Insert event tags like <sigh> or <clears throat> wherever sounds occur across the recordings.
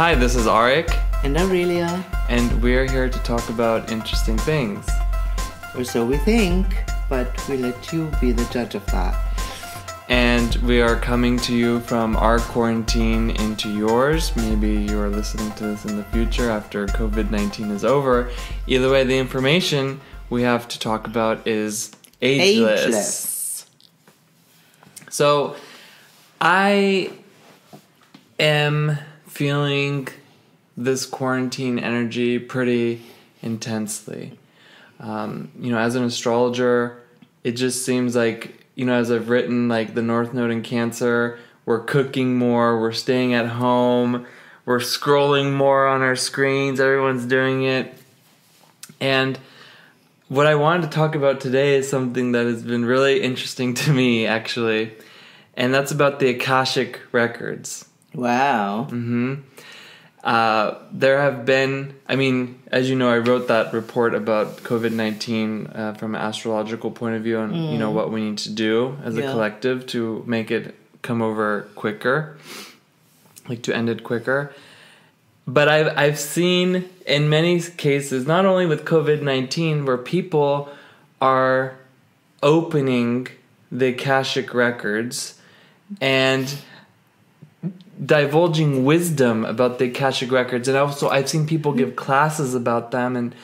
Hi, this is Arik, And Aurelia, and we're here to talk about interesting things. or so we think, but we let you be the judge of that. And we are coming to you from our quarantine into yours. Maybe you are listening to this in the future after COVID 19 is over. Either way, the information we have to talk about is ageless. Ageless. So, I am feeling this quarantine energy pretty intensely. Um, you know, as an astrologer, it just seems like, you know, as I've written, like the North Node in Cancer, we're cooking more, we're staying at home, we're scrolling more on our screens, everyone's doing it. And what I wanted to talk about today is something that has been really interesting to me, actually, and that's about the Akashic records. Wow. hmm Uh, there have been, I mean, as you know, I wrote that report about COVID 19 uh, from an astrological point of view and, you know, what we need to do as a collective to make it come over quicker, like to end it quicker. But I've, I've seen in many cases, not only with COVID 19, where people are opening the Akashic records and divulging wisdom about the Akashic records, and also I've seen people give classes about them and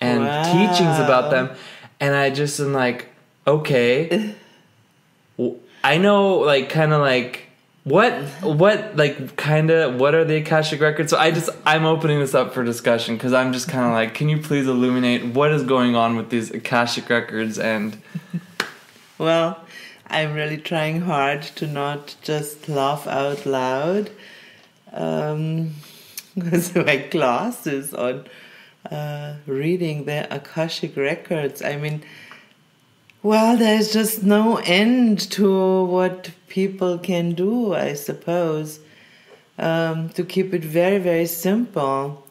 and Wow. teachings about them, and I just am like, okay, I know, like, kind of like. What what like kind of what are the Akashic records? So I just I'm opening this up for discussion because I'm just kind of like, can you please illuminate what is going on with these Akashic records and Well, I'm really trying hard to not just laugh out loud. Um, <laughs> my class is on uh, reading the Akashic records. I mean, well, there's just no end to what people can do, I suppose. Um, to keep it very, very simple.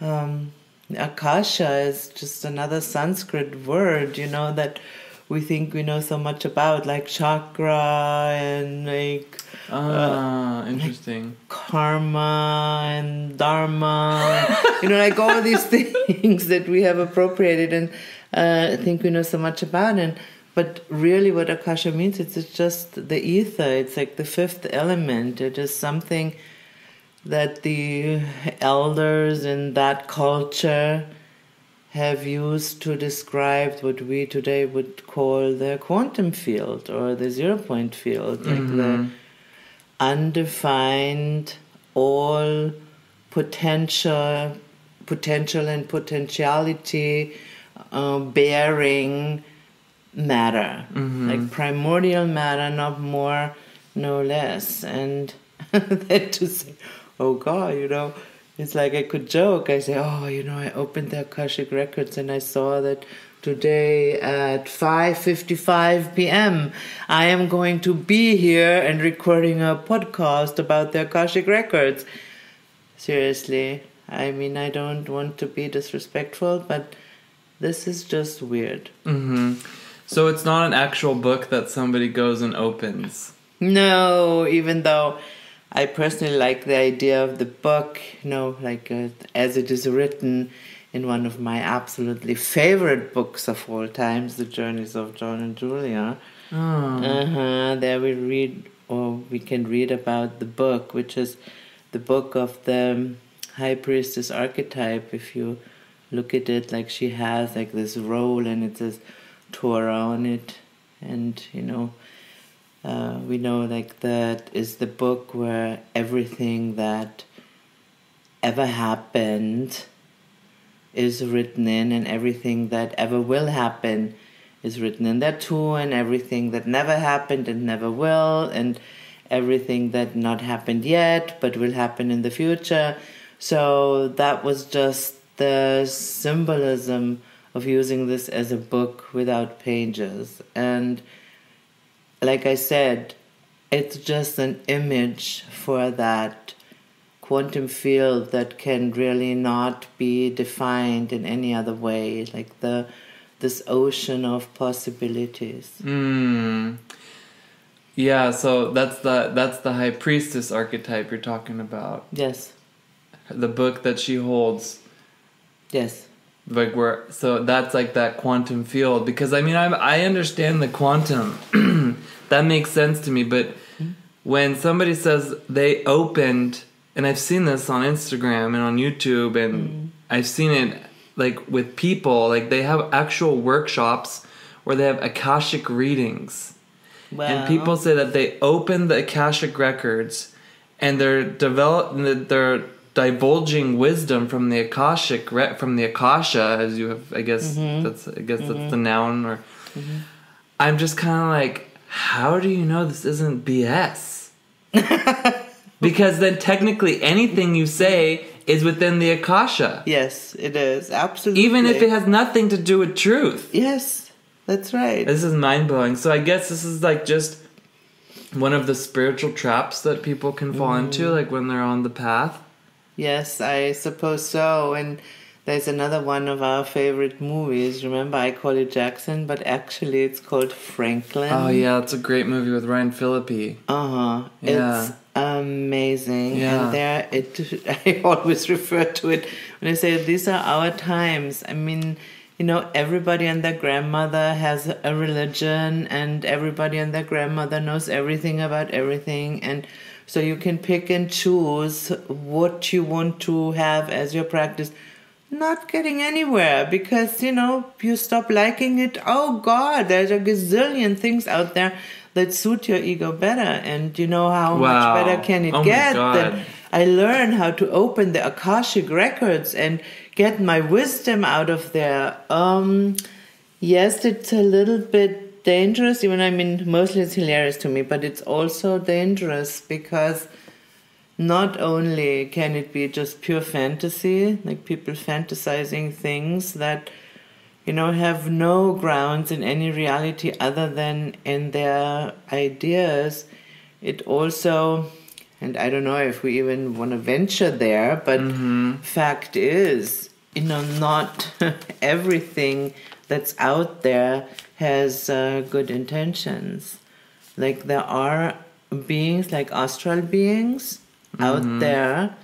Um, Akasha is just another Sanskrit word, you know, that we think we know so much about, like chakra and like ah interesting. karma and dharma, you know, like all these <laughs> things that we have appropriated and uh, think we know so much about. And but really, what akasha means, it's, it's just the ether. It's like the fifth element. It is something that the elders in that culture have used to describe what we today would call the quantum field or the zero point field, like the undefined, all potential, potential and potentiality uh, bearing matter, like primordial matter, not more, no less. And <laughs> then to say, oh God, you know, it's like I could joke. I say, oh, you know, I opened the Akashic records and I saw that today at 5:55 p.m. I am going to be here and recording a podcast about the Akashic records. Seriously, I mean, I don't want to be disrespectful, but this is just weird. hmm So it's not an actual book that somebody goes and opens. No, even though I personally like the idea of the book, you know, like uh, as it is written in one of my absolutely favorite books of all times, The Journeys of John and Julia. Oh. Uh-huh. There we read, or we can read about the book, which is the book of the High Priestess archetype. If you look at it, like she has like this role, and it says Torah on it, and you know, uh, we know like that is the book where everything that ever happened is written in, and everything that ever will happen is written in there too, and everything that never happened and never will, and everything that not happened yet but will happen in the future. So that was just the symbolism of using this as a book without pages. And like I said, it's just an image for that quantum field that can really not be defined in any other way like the this ocean of possibilities Mm. Yeah, so that's the that's the high priestess archetype you're talking about. yes the book that she holds Yes. like where so that's like that quantum field because i mean i i understand the quantum <clears throat> that makes sense to me but when somebody says they opened and i've seen this on instagram and on youtube and mm-hmm. i've seen it like with people like they have actual workshops where they have akashic readings. Well, and people say that they open the Akashic records and they're develop they're divulging wisdom from the Akashic re- from the Akasha as you have I guess mm-hmm. that's I guess that's mm-hmm. the noun or I'm just kind of like how do you know this isn't BS? <laughs> because then technically anything you say is within the Akasha Yes, it is absolutely. even if it has nothing to do with truth. Yes, that's right. This is mind blowing. So I guess this is like just one of the spiritual traps that people can fall into, mm. like when they're on the path. Yes, I suppose so. And there's another one of our favorite movies. Remember, I call it Jackson, but actually it's called Franklyn. Oh yeah, it's a great movie with Ryan Phillippe. Uh huh. Yeah. It's amazing. Yeah. And there, it. <laughs> I always refer to it when I say these are our times. I mean, you know, everybody and their grandmother has a religion, and everybody and their grandmother knows everything about everything, and so you can pick and choose what you want to have as your practice. Not getting anywhere because you know you stop liking it. Oh God, there's a gazillion things out there that suit your ego better, and you know how Wow. much better can it Oh get? That I learn how to open the Akashic records and get my wisdom out of there. Um, yes, it's a little bit dangerous. Even I mean, mostly it's hilarious to me, but it's also dangerous because not only can it be just pure fantasy, like people fantasizing things that you know have no grounds in any reality other than in their ideas. It also and I don't know if we even want to venture there, but fact is, you know, not <laughs> everything that's out there has uh, good intentions. Like there are beings like astral beings out there,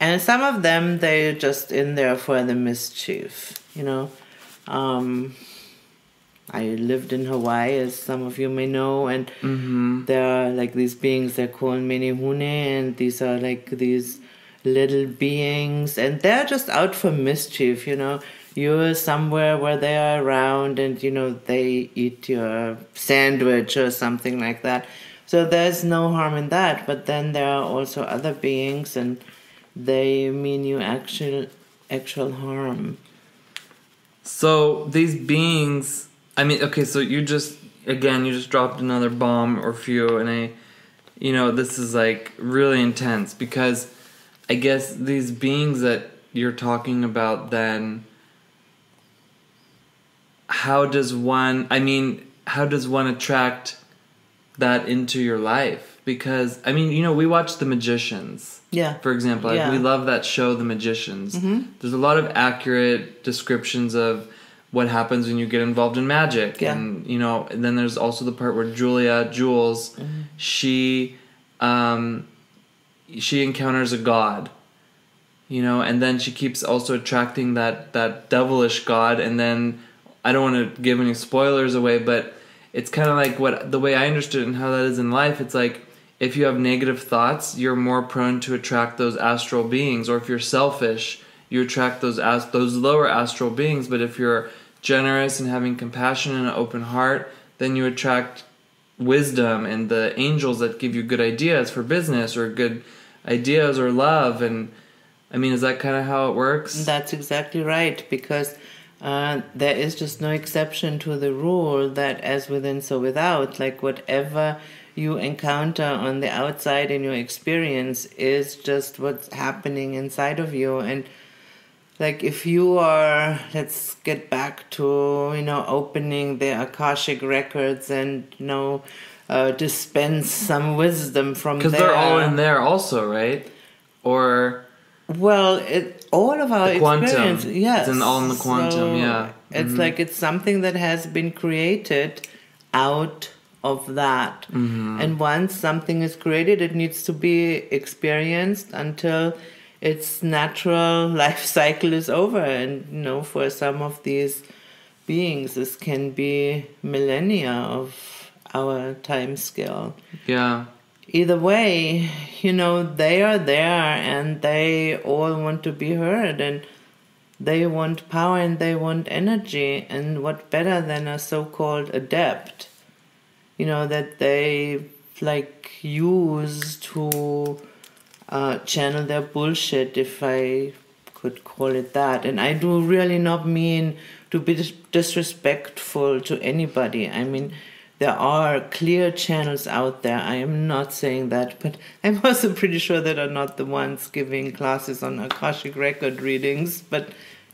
and some of them they're just in there for the mischief, you know. Um, I lived in Hawaii, as some of you may know, and there are like these beings they're called Menehune, and these are like these little beings, and they're just out for mischief, you know. You're somewhere where they are around, and you know they eat your sandwich or something like that. So there's no harm in that. But then there are also other beings, and they mean you actual actual harm. So these beings, I mean, okay, so you just again, you just dropped another bomb or few, and I, you know, this is like really intense because I guess these beings that you're talking about, then, how does one? I mean, how does one attract that into your life? Because I mean, you know, we watch The Magicians Yeah. for example like, Yeah. we love that show the magicians there's a lot of accurate descriptions of what happens when you get involved in magic Yeah. and you know and then there's also the part where julia jules she um she encounters a god you know and then she keeps also attracting that that devilish god and then i don't want to give any spoilers away but it's kind of like what the way i understood and how that is in life it's like if you have negative thoughts you're more prone to attract those astral beings or if you're selfish you attract those as those lower astral beings but if you're generous and having compassion and an open heart then you attract wisdom and the angels that give you good ideas for business or good ideas or love and i mean is that kind of how it works? That's exactly right, because uh, there is just no exception to the rule that as within, so without. Like whatever you encounter on the outside in your experience is just what's happening inside of you. And like if you are, let's get back to, you know, opening the Akashic records and, you know, uh, dispense some wisdom from there. because they're all in there also right or Well, it all of our The quantum. experience, yes, It's in all in the quantum, yeah. It's Mhm. like it's something that has been created out of that, Mm-hmm. and once something is created, it needs to be experienced until its natural <laughs> life cycle is over and you know for some of these beings this can be millennia of our time scale Yeah. Either way you know they are there and they all want to be heard and they want power and they want energy. And what better than a so-called adept you know that they like use to uh, channel their bullshit if i could call it that. And i do really not mean to be dis- disrespectful to anybody. I mean there are clear channels out there i am not saying that but i'm <laughs> also pretty sure that are not the ones giving classes on akashic record readings but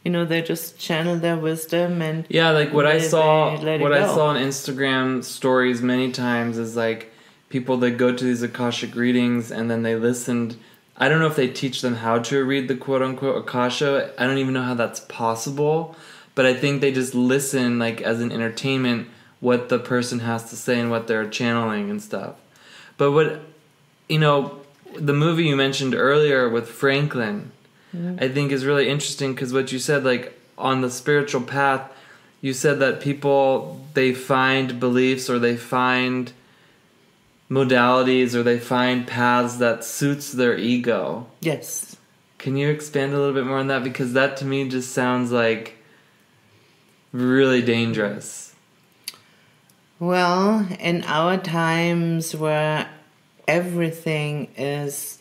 you know they just channel their wisdom and Yeah, like what I saw, they let it what I saw on Instagram stories many times is like people that go to these akashic readings and then they listened. I don't know if they teach them how to read the quote unquote akasha. I don't even know how that's possible, but I think they just listen like as an entertainment what the person has to say and what they're channeling and stuff. But what you know, the movie you mentioned earlier with Franklyn, mm-hmm. I think is really interesting because what you said, like on the spiritual path, you said that people they find beliefs or they find modalities or they find paths that suits their ego. yes Can you expand a little bit more on that because that to me just sounds like really dangerous. Well, in our times where everything is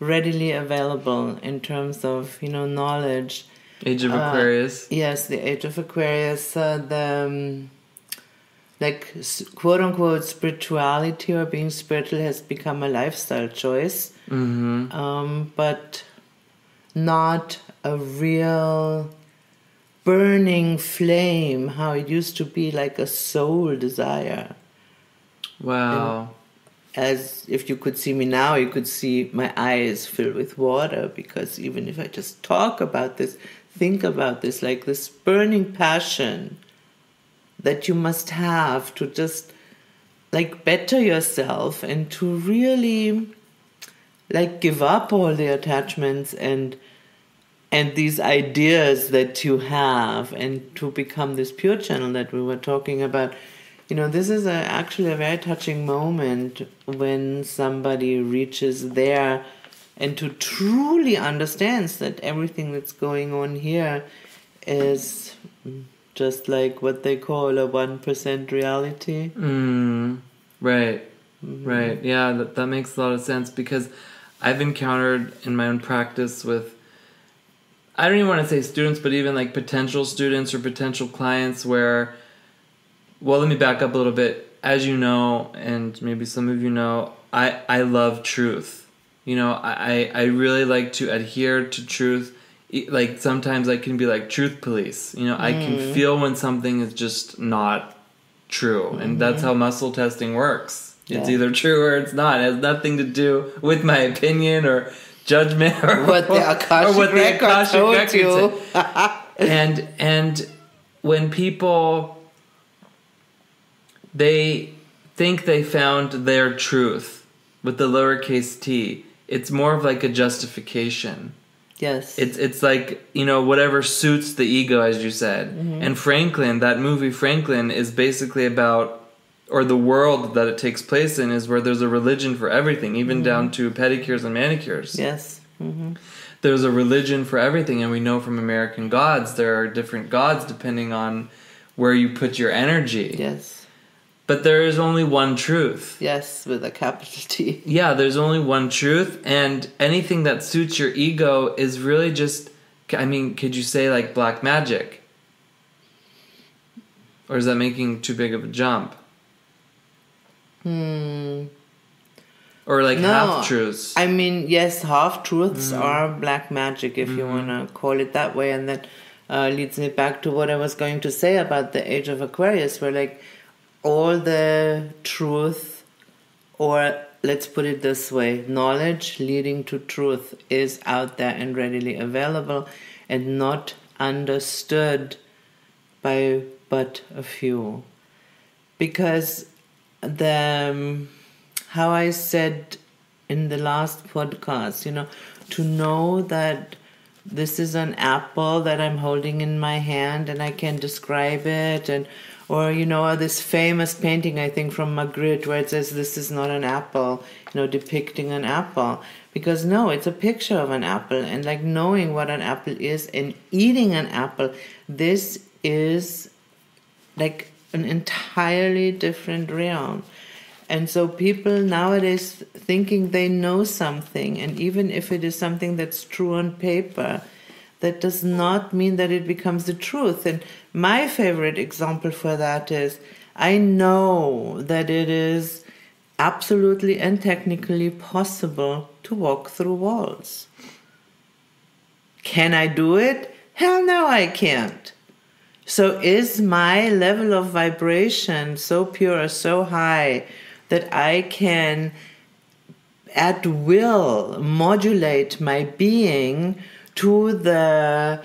readily available in terms of, you know, knowledge. Age of Uh, Aquarius. Yes, the age of Aquarius, uh, the um, like quote unquote spirituality or being spiritual has become a lifestyle choice, Mm-hmm. um, but not a real burning flame how it used to be like a soul desire. Wow. as if you could see me now, you could see my eyes fill with water because even if I just talk about this, think about this, like this burning passion that you must have to just like better yourself and to really like give up all the attachments and and these ideas that you have and to become this pure channel that we were talking about you know this is a, actually a very touching moment when somebody reaches there and to truly understands that everything that's going on here is just like what they call a 1% reality. Mm, right, right. Yeah, that, that makes a lot of sense because I've encountered in my own practice with, I don't even want to say students, but even like potential students or potential clients where, well, let me back up a little bit. As you know, and maybe some of you know, I, I love truth. You know, I, I really like to adhere to truth. Like sometimes I can be like truth police. You know, I can mm. feel when something is just not true and that's mm-hmm. how muscle testing works it's Yeah. either true or it's not it has nothing to do with my opinion or judgment or what the <laughs> Akashic record told record you. said. <laughs> and and when people they think they found their truth with the lowercase t it's more of like a justification yes it's it's like you know whatever suits the ego, as you said. Mm-hmm. And Franklyn, that movie Franklyn, is basically about, or the world that it takes place in is where there's a religion for everything, even down to pedicures and manicures. yes hmm There's a religion for everything, and we know from American gods there are different gods depending on where you put your energy. yes But there is only one truth. yes with a capital t <laughs> Yeah, there's only one truth, and anything that suits your ego is really just. I mean, could you say like black magic? Or is that making too big of a jump? Hmm Or like No, half truths? I mean, yes, half truths Mm-hmm. are black magic, if you want to call it that way. And that uh, leads me back to what I was going to say about the age of Aquarius, where like all the truth, or let's put it this way, knowledge leading to truth is out there and readily available and not understood by but a few. Because the um, how I said in the last podcast, you know, to know that this is an apple that I'm holding in my hand and I can describe it and or you know this famous painting I think from Magritte where it says this is not an apple, you know, depicting an apple. Because no, it's a picture of an apple and like knowing what an apple is and eating an apple, this is like an entirely different realm. And so people nowadays thinking they know something, and even if it is something that's true on paper, that does not mean that it becomes the truth. And my favorite example for that is I know that it is absolutely and technically possible to walk through walls. Can I do it? Hell no, I can't. So, is my level of vibration so pure, or so high that I can at will modulate my being to the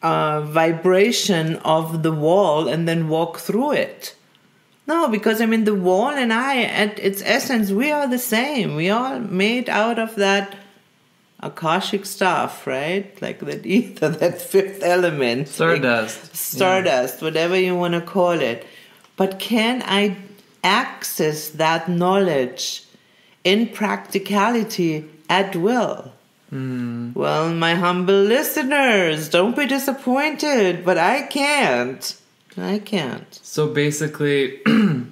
uh, vibration of the wall and then walk through it. No, because I mean, the wall and I, at its essence, we are the same. We are made out of that akashic stuff, right? Like that ether, <laughs> that fifth element. Stardust. Like stardust, yeah. whatever you want to call it. But can I access that knowledge in practicality at will? Mm. Well, my humble listeners, don't be disappointed, but I can't. I can't. So basically, <clears throat>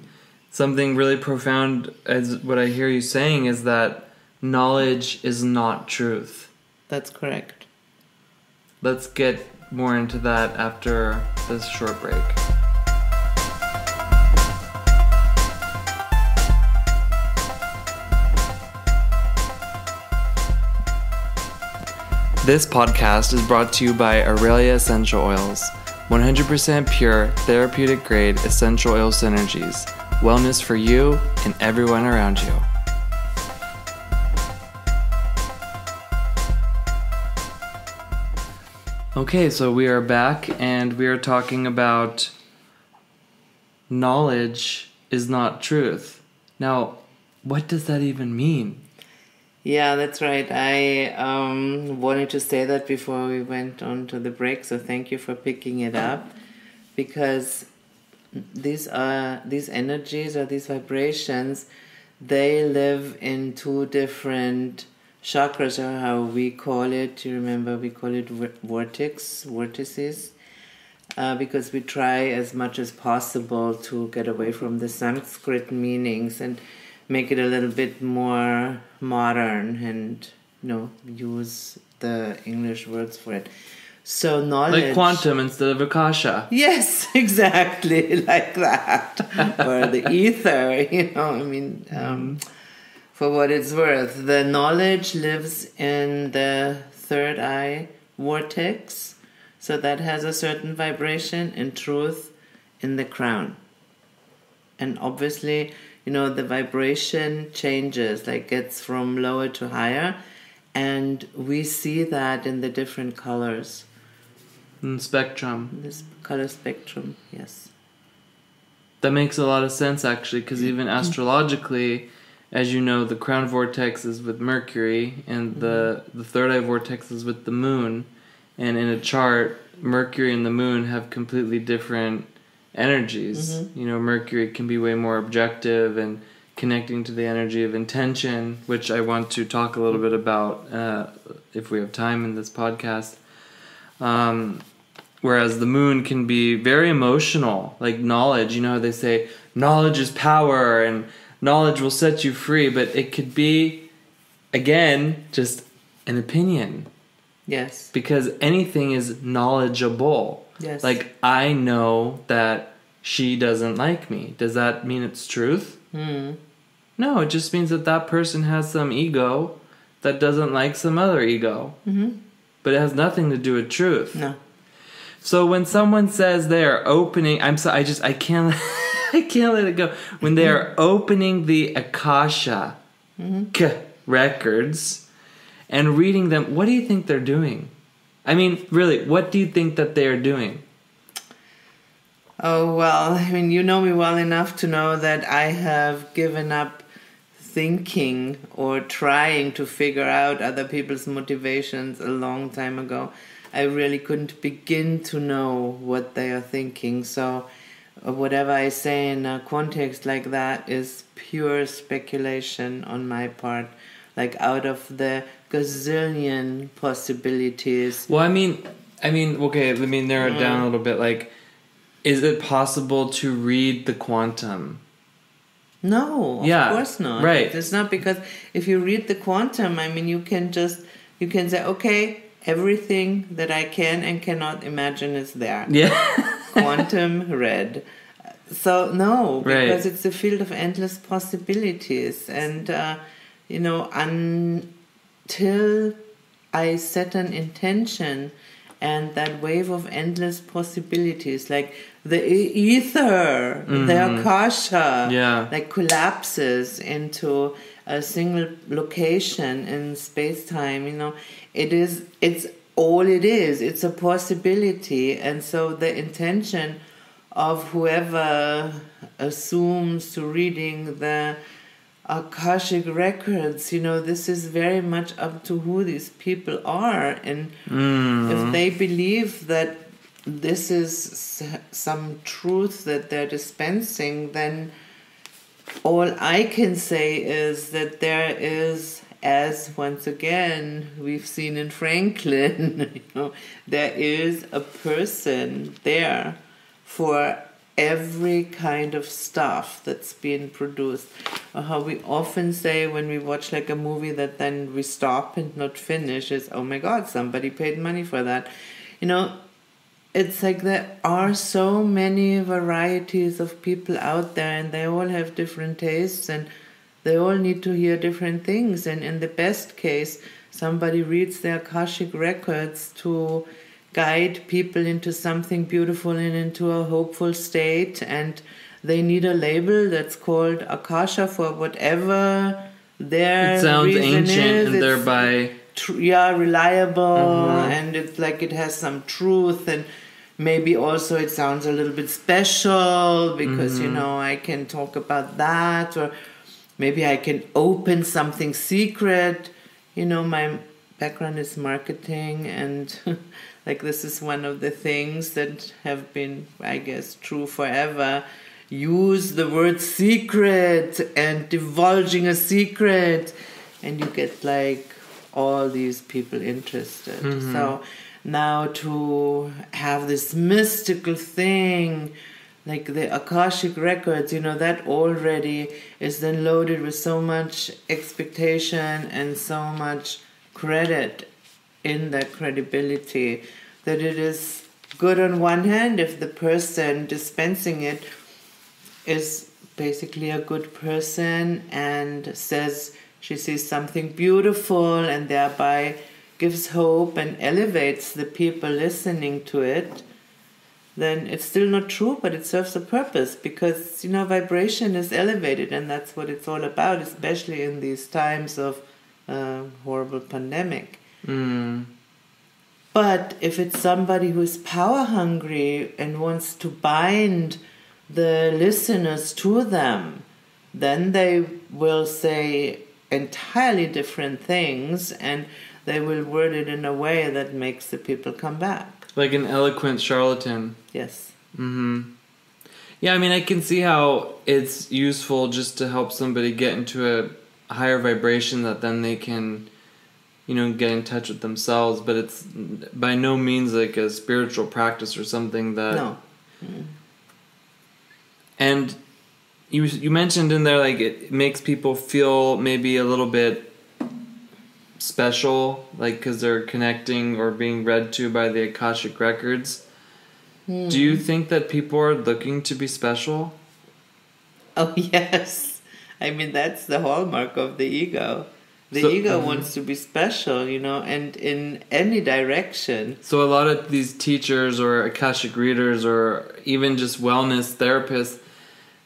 something really profound, as what I hear you saying, is that knowledge is not truth. That's correct. Let's get more into that after this short break. This podcast is brought to you by Aurelia Essential Oils, 100% pure, therapeutic grade essential oil synergies, wellness for you and everyone around you. Okay, so we are back and we are talking about knowledge is not truth. Now, what does that even mean? Yeah, that's right. I um, wanted to say that before we went on to the break, so thank you for picking it up because these are these energies or these vibrations they live in two different chakras are how we call it you remember we call it vortex vortices uh, because we try as much as possible to get away from the sanskrit meanings and make it a little bit more modern and you know use the English words for it. So knowledge, like quantum instead of akasha. Yes, <laughs> exactly <laughs> like that, or the ether. <laughs> You know, I mean, um, for what it's worth, the knowledge lives in the third eye vortex, so that has a certain vibration. In truth, in the crown, and obviously you know the vibration changes like gets from lower to higher and we see that in the different colors in spectrum this color spectrum yes that makes a lot of sense actually because even mm-hmm. astrologically as you know the crown vortex is with mercury and the mm-hmm. the third eye vortex is with the moon and in a chart mercury and the moon have completely different energies. Mm-hmm. You know, Mercury can be way more objective and connecting to the energy of intention, which I want to talk a little bit about uh, if we have time in this podcast. Um, whereas the moon can be very emotional, like knowledge. You know, they say knowledge is power and knowledge will set you free, but it could be, again, just an opinion. Yes. Because anything is knowledgeable. Yes. Like I know that she doesn't like me. Does that mean it's truth? Mm. No, it just means that that person has some ego that doesn't like some other ego. Mm-hmm. But it has nothing to do with truth. No. So when someone says they are opening, I'm sorry, I just I can't <laughs> <laughs> I can't let it go. When they are opening the Akasha mm-hmm. records and reading them, what do you think they're doing? I mean, really, what do you think that they are doing? Oh, well, I mean, you know me well enough to know that I have given up thinking or trying to figure out other people's motivations a long time ago. I really couldn't begin to know what they are thinking. So, whatever I say in a context like that is pure speculation on my part, like out of the gazillion possibilities. Well, I mean, I mean, okay, let me narrow it down a mm. little bit. Like, is it possible to read the quantum? No, yeah, of course not. right. It's not because if you read the quantum, I mean, you can just you can say, okay, everything that I can and cannot imagine is there. Yeah. <laughs> quantum read. So no, Right. because it's a field of endless possibilities, and uh, you know, until I set an intention and that wave of endless possibilities, like the ether, the akasha, Yeah. like collapses into a single location in space time. You know, it is. It's all it is. It's a possibility, and so the intention of whoever assumes to reading the Akashic records, you know, this is very much up to who these people are. And if mm. they believe that this is some truth that they're dispensing, then all I can say is that there is, as once again we've seen in Franklyn, <laughs> you know, there is a person there for every kind of stuff that's being produced. Or how we often say when we watch like a movie that then we stop and not finish is, oh my god, somebody paid money for that. You know, it's like there are so many varieties of people out there and they all have different tastes and they all need to hear different things and in the best case somebody reads their akashic records to guide people into something beautiful and into a hopeful state and they need a label that's called akasha for whatever their It sounds ancient is. and It's- thereby. tr- yeah reliable Mhm. and it's like it has some truth and maybe also it sounds a little bit special because you know i can talk about that or maybe i can open something secret. You know my background is marketing and <laughs> like this is one of the things that have been i guess true forever. Use the word secret and divulging a secret. And you get like all these people interested. Mm-hmm. So now to have this mystical thing like the akashic records you know that already is then loaded with so much expectation and so much credit in that credibility that it is good on one hand if the person dispensing it is basically a good person and says she sees something beautiful and thereby gives hope and elevates the people listening to it then it's still not true but it serves a purpose because you know vibration is elevated and that's what it's all about especially in these times of uh, horrible pandemic Mm. but if it's somebody who is power hungry and wants to bind the listeners to them, then they will say entirely different things and they will word it in a way that makes the people come back. Like an eloquent charlatan. Yes. hmm Yeah, I mean, I can see how it's useful just to help somebody get into a higher vibration that then they can, you know, get in touch with themselves. But it's by no means like a spiritual practice or something that. no. And you you mentioned in there like it makes people feel maybe a little bit special, like because they're connecting or being read to by the akashic records. Do you think that people are looking to be special? <laughs> Oh, yes. I mean, that's the hallmark of the ego. The So- ego Mhm. wants to be special, you know, and in any direction. So a lot of these teachers or akashic readers or even just wellness therapists,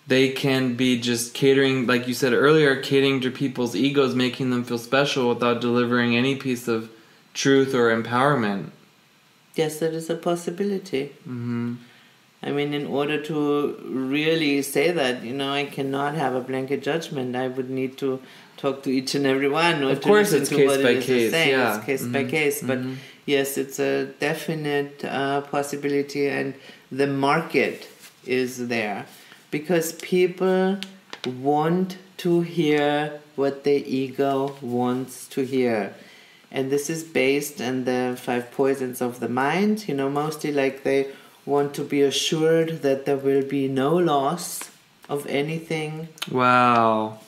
they can be just catering, like you said earlier, catering to people's egos, making them feel special without delivering any piece of truth or empowerment. Yes, that is a possibility. hmm I mean, in order to really say that, you know, I cannot have a blanket judgment. I would need to talk to each and every one. Or Of course it's case it by is case, yeah. It's case by Mhm, case. But mhm. yes, it's a definite uh, possibility, and the market is there because people want to hear what their ego wants to hear. And this is based on the five poisons of the mind, you know, mostly like they want to be assured that there will be no loss of anything. Wow.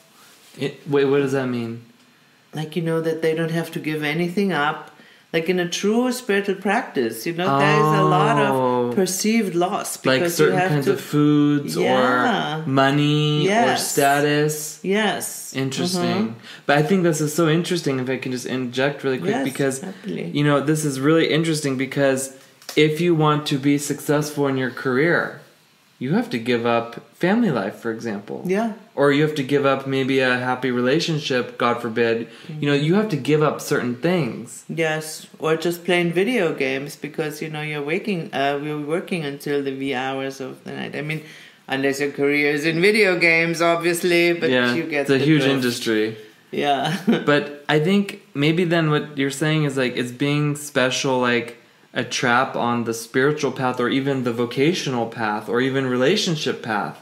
It, wait, what does that mean? Like, you know, that they don't have to give anything up. Like in a true spiritual practice, you know, there is a lot Oh. of perceived loss Like certain have kinds to. of foods Yeah. or money or status. yes. Interesting. Mm-hmm. But I think this is so interesting if I can just inject really quick Yes, because happily. you know, this is really interesting because if you want to be successful in your career, you have to give up family life, for example. Yeah. Or you have to give up maybe a happy relationship, God forbid. You know, you have to give up certain things. Yes, or just playing video games because you know you're waking, uh, we're working until the wee hours of the night. I mean, unless your career is in video games, obviously, but yeah, you get it's a huge drift. industry. Yeah, <laughs> But I think maybe then what you're saying is like it's being special, like a trap on the spiritual path, or even the vocational path, or even relationship path.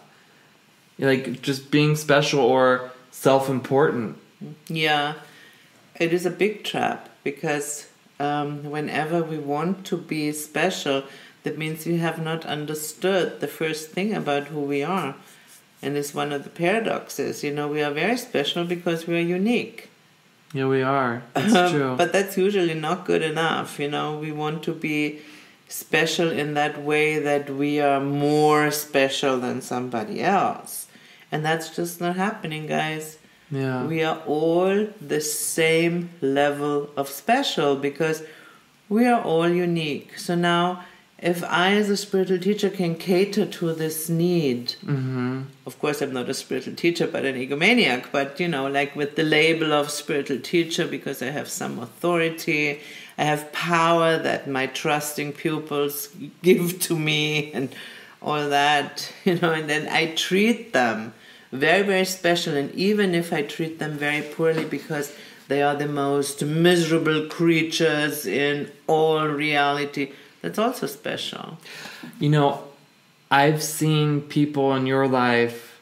Like just being special or self-important. yeah, it is a big trap because um, whenever we want to be special, that means we have not understood the first thing about who we are, and it's one of the paradoxes. You know, we are very special because we are unique. Yeah, we are. <laughs> That's Um, true. But that's usually not good enough. You know, we want to be special in that way that we are more special than somebody else. And that's just not happening, guys. yeah. We are all the same level of special because we are all unique. So now, if I, as a spiritual teacher, can cater to this need, mm-hmm. of course i'm not a spiritual teacher but an egomaniac but you know like with the label of spiritual teacher because i have some authority i have power that my trusting pupils give to me and all that <laughs> you know and then i treat them very very special and even if i treat them very poorly because they are the most miserable creatures in all reality that's also special You know, I've seen people in your life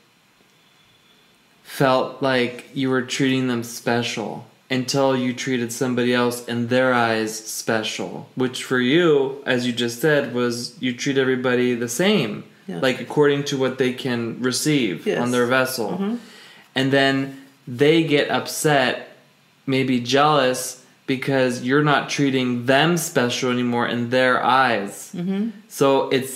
felt like you were treating them special until you treated somebody else in their eyes special, which for you, as you just said, was you treat everybody the same, Yeah. like according to what they can receive Yes. on their vessel. Mhm. And then they get upset, maybe jealous because you're not treating them special anymore in their eyes. mm-hmm. So it's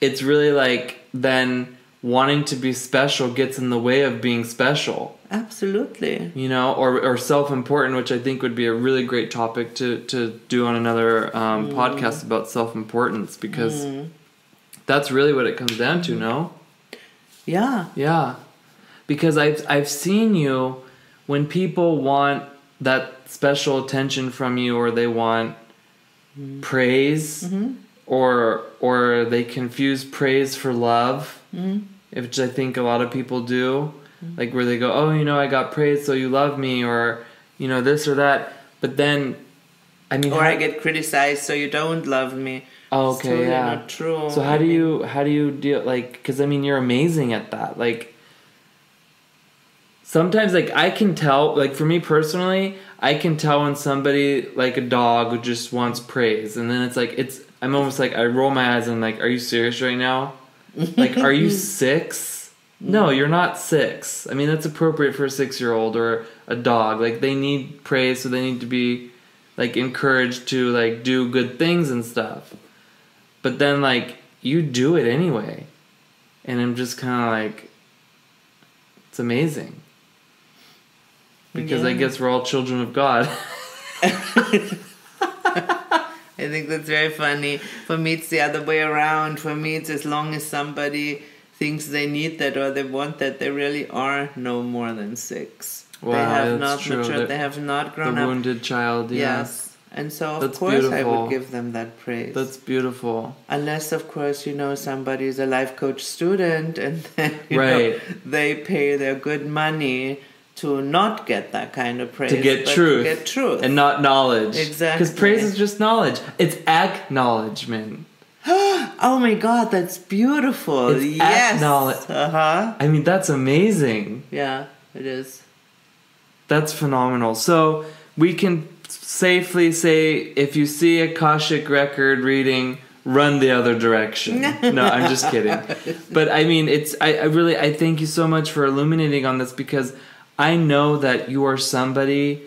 it's really like then wanting to be special gets in the way of being special, absolutely you know, or or self important, which I think would be a really great topic to to do on another um, podcast about self importance because Mm. that's really what it comes down to. No, yeah yeah, because I've I've seen you when people want that special attention from you or they want praise Mm-hmm. or or they confuse praise for love Mm-hmm. which i think a lot of people do like where they go oh you know i got praise so you love me or you know this or that but then i mean or how- I get criticized, so you don't love me. oh, okay totally yeah not true. so how do you how do you deal like because i mean you're amazing at that like sometimes like i can tell like for me personally i can tell when somebody like a dog just wants praise. And then it's like it's i'm almost like i roll my eyes and I'm like are you serious right now? Like are you <laughs> six? No you're not six. I mean that's appropriate for a six year old or a dog. Like they need praise so they need to be like encouraged to like do good things and stuff. But then like you do it anyway. And i'm just kind of like it's amazing because i guess we're all children of god <laughs> I think that's very funny. For me, it's the other way around. For me, it's as long as somebody thinks they need that or they want that, they really are no more than six. they have that's not true. matured. The- They have not the grown up. wounded child yeah Yes. And so, of That's course, I would give them that praise. that's beautiful Unless, of course, you know somebody is a life coach student and <laughs> then Right. know, they pay their good money to not get that kind of praise. to get truth, To get truth. and not knowledge. Exactly. Because praise is just knowledge. It's acknowledgement. <gasps> oh my god, that's beautiful. It's yes. acknowledge- Uh huh. I mean, that's amazing. Yeah, it is. That's phenomenal. So we can safely say if you see Akashic record reading, run the other direction. no, I'm just kidding. <laughs> But I mean, it's I, I really I thank you so much for illuminating on this because I know that you are somebody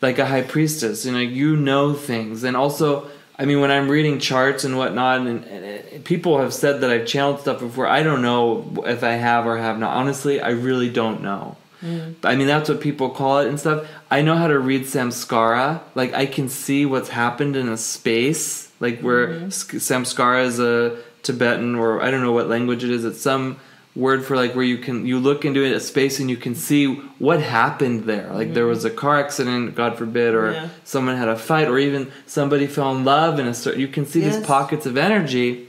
like a high priestess. You know, you know things, and also. I mean, when I'm reading charts and whatnot, and, and it, people have said that I've channeled stuff before. I don't know if I have or have not. Honestly, I really don't know. Mm. I mean, that's what people call it and stuff. I know how to read samskara. Like, I can see what's happened in a space, like where sk samskara is a Tibetan or I don't know what language it is. It's some word for like where you can you look into a space and you can see what happened there. Like there mm-hmm. was a car accident, God forbid, or Yeah. someone had a fight, or even somebody fell in love and a certain. You can see these pockets of energy.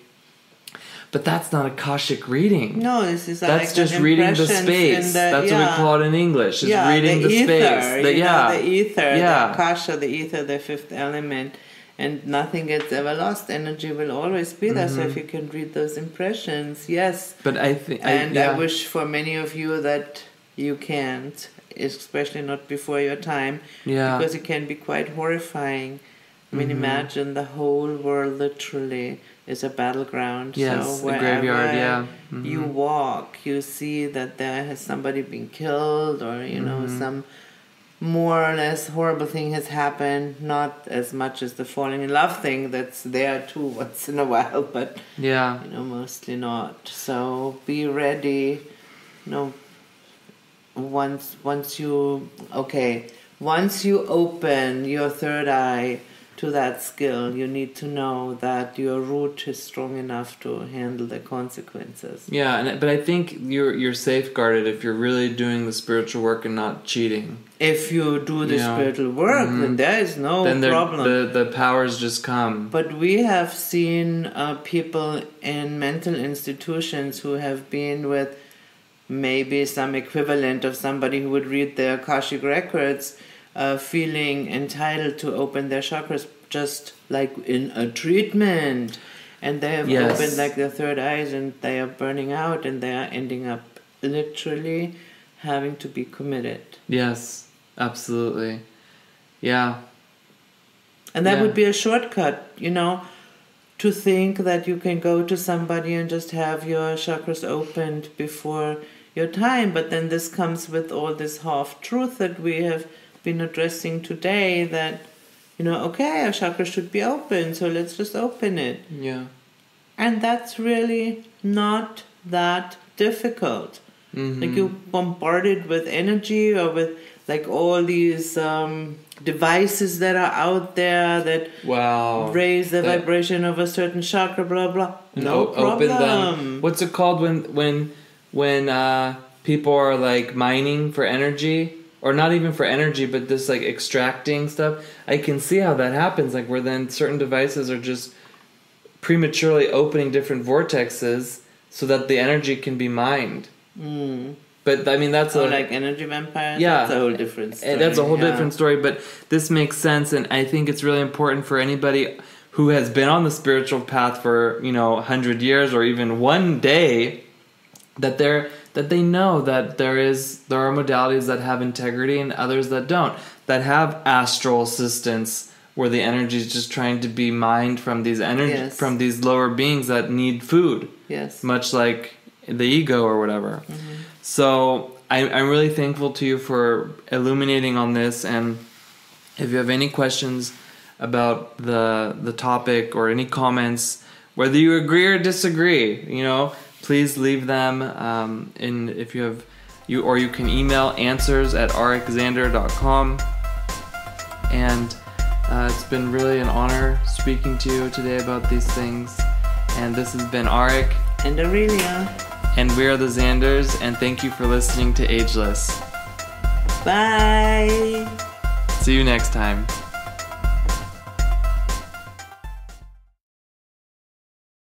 But that's not Akashic reading. No, this is That's like just reading the space. the- That's what we call it in English. Is yeah, reading the, ether, space. The- you know, yeah. the ether, Yeah. the kasha, the ether, the fifth element, and nothing gets ever lost. Energy will always be there. Mm-hmm. So if you can read those impressions, yes. But I think, And yeah. I wish for many of you that you can't, especially not before your time, Yeah. because it can be quite horrifying. I mean, Mhm. imagine the whole world literally is a battleground. Yes, so a graveyard, yeah. You Mhm. walk, you see that there has somebody been killed, or you know Mhm. some more or less horrible thing has happened. Not as much as the falling in love thing that's there too <laughs> once in a while, but yeah. you know mostly not. So be ready. You know, once once you okay, once you open your third eye to that skill, you need to know that your root is strong enough to handle the consequences. Yeah, and but I think you're you're safeguarded if you're really doing the spiritual work and not cheating. If you do the spiritual work, Mhm. then there is no then problem. the the powers just come. But we have seen uh, people in mental institutions who have been with maybe some equivalent of somebody who would read their Akashic records, uh, feeling entitled to open their chakras just like in a treatment. And they have Yes. opened like their third eyes and they are burning out and they are ending up literally having to be committed. Yes, absolutely. Yeah. And that Yeah. would be a shortcut, you know, to think that you can go to somebody and just have your chakras opened before your time. But then this comes with all this half truth that we have been addressing today that, you know, okay, our chakra should be open, so let's just open it. Yeah. And that's really not that difficult. hmm Like you bombarded with energy or with like all these um, devices that are out there that Wow. raise the That- vibration of a certain chakra, blah blah. No o- problem. Open them. What's it called when when when uh, people are like mining for energy, or not even for energy, but just like extracting stuff? I can see how that happens. Like where then certain devices are just prematurely opening different vortexes so that the energy can be mined. Mm. But I mean that's So a like energy vampires. Yeah. that's a whole different. Story. That's a whole yeah. different story, but this makes sense, and I think it's really important for anybody who has been on the spiritual path for you know hundred years or even one day that they're that they know that there is there are modalities that have integrity and others that don't that have astral assistance where the energy is just trying to be mined from these energy Yes. from these lower beings that need food Yes. much like the ego or whatever. Mm-hmm. So I, I'm really thankful to you for illuminating on this. And if you have any questions about the the topic or any comments, whether you agree or disagree, you know, please leave them. Um, in if you have you or you can email answers at rxander.com. And uh, it's been really an honor speaking to you today about these things. And this has been Arik. And Aurelia. And we are the Xanders, and thank you for listening to Ageless. Bye. See you next time.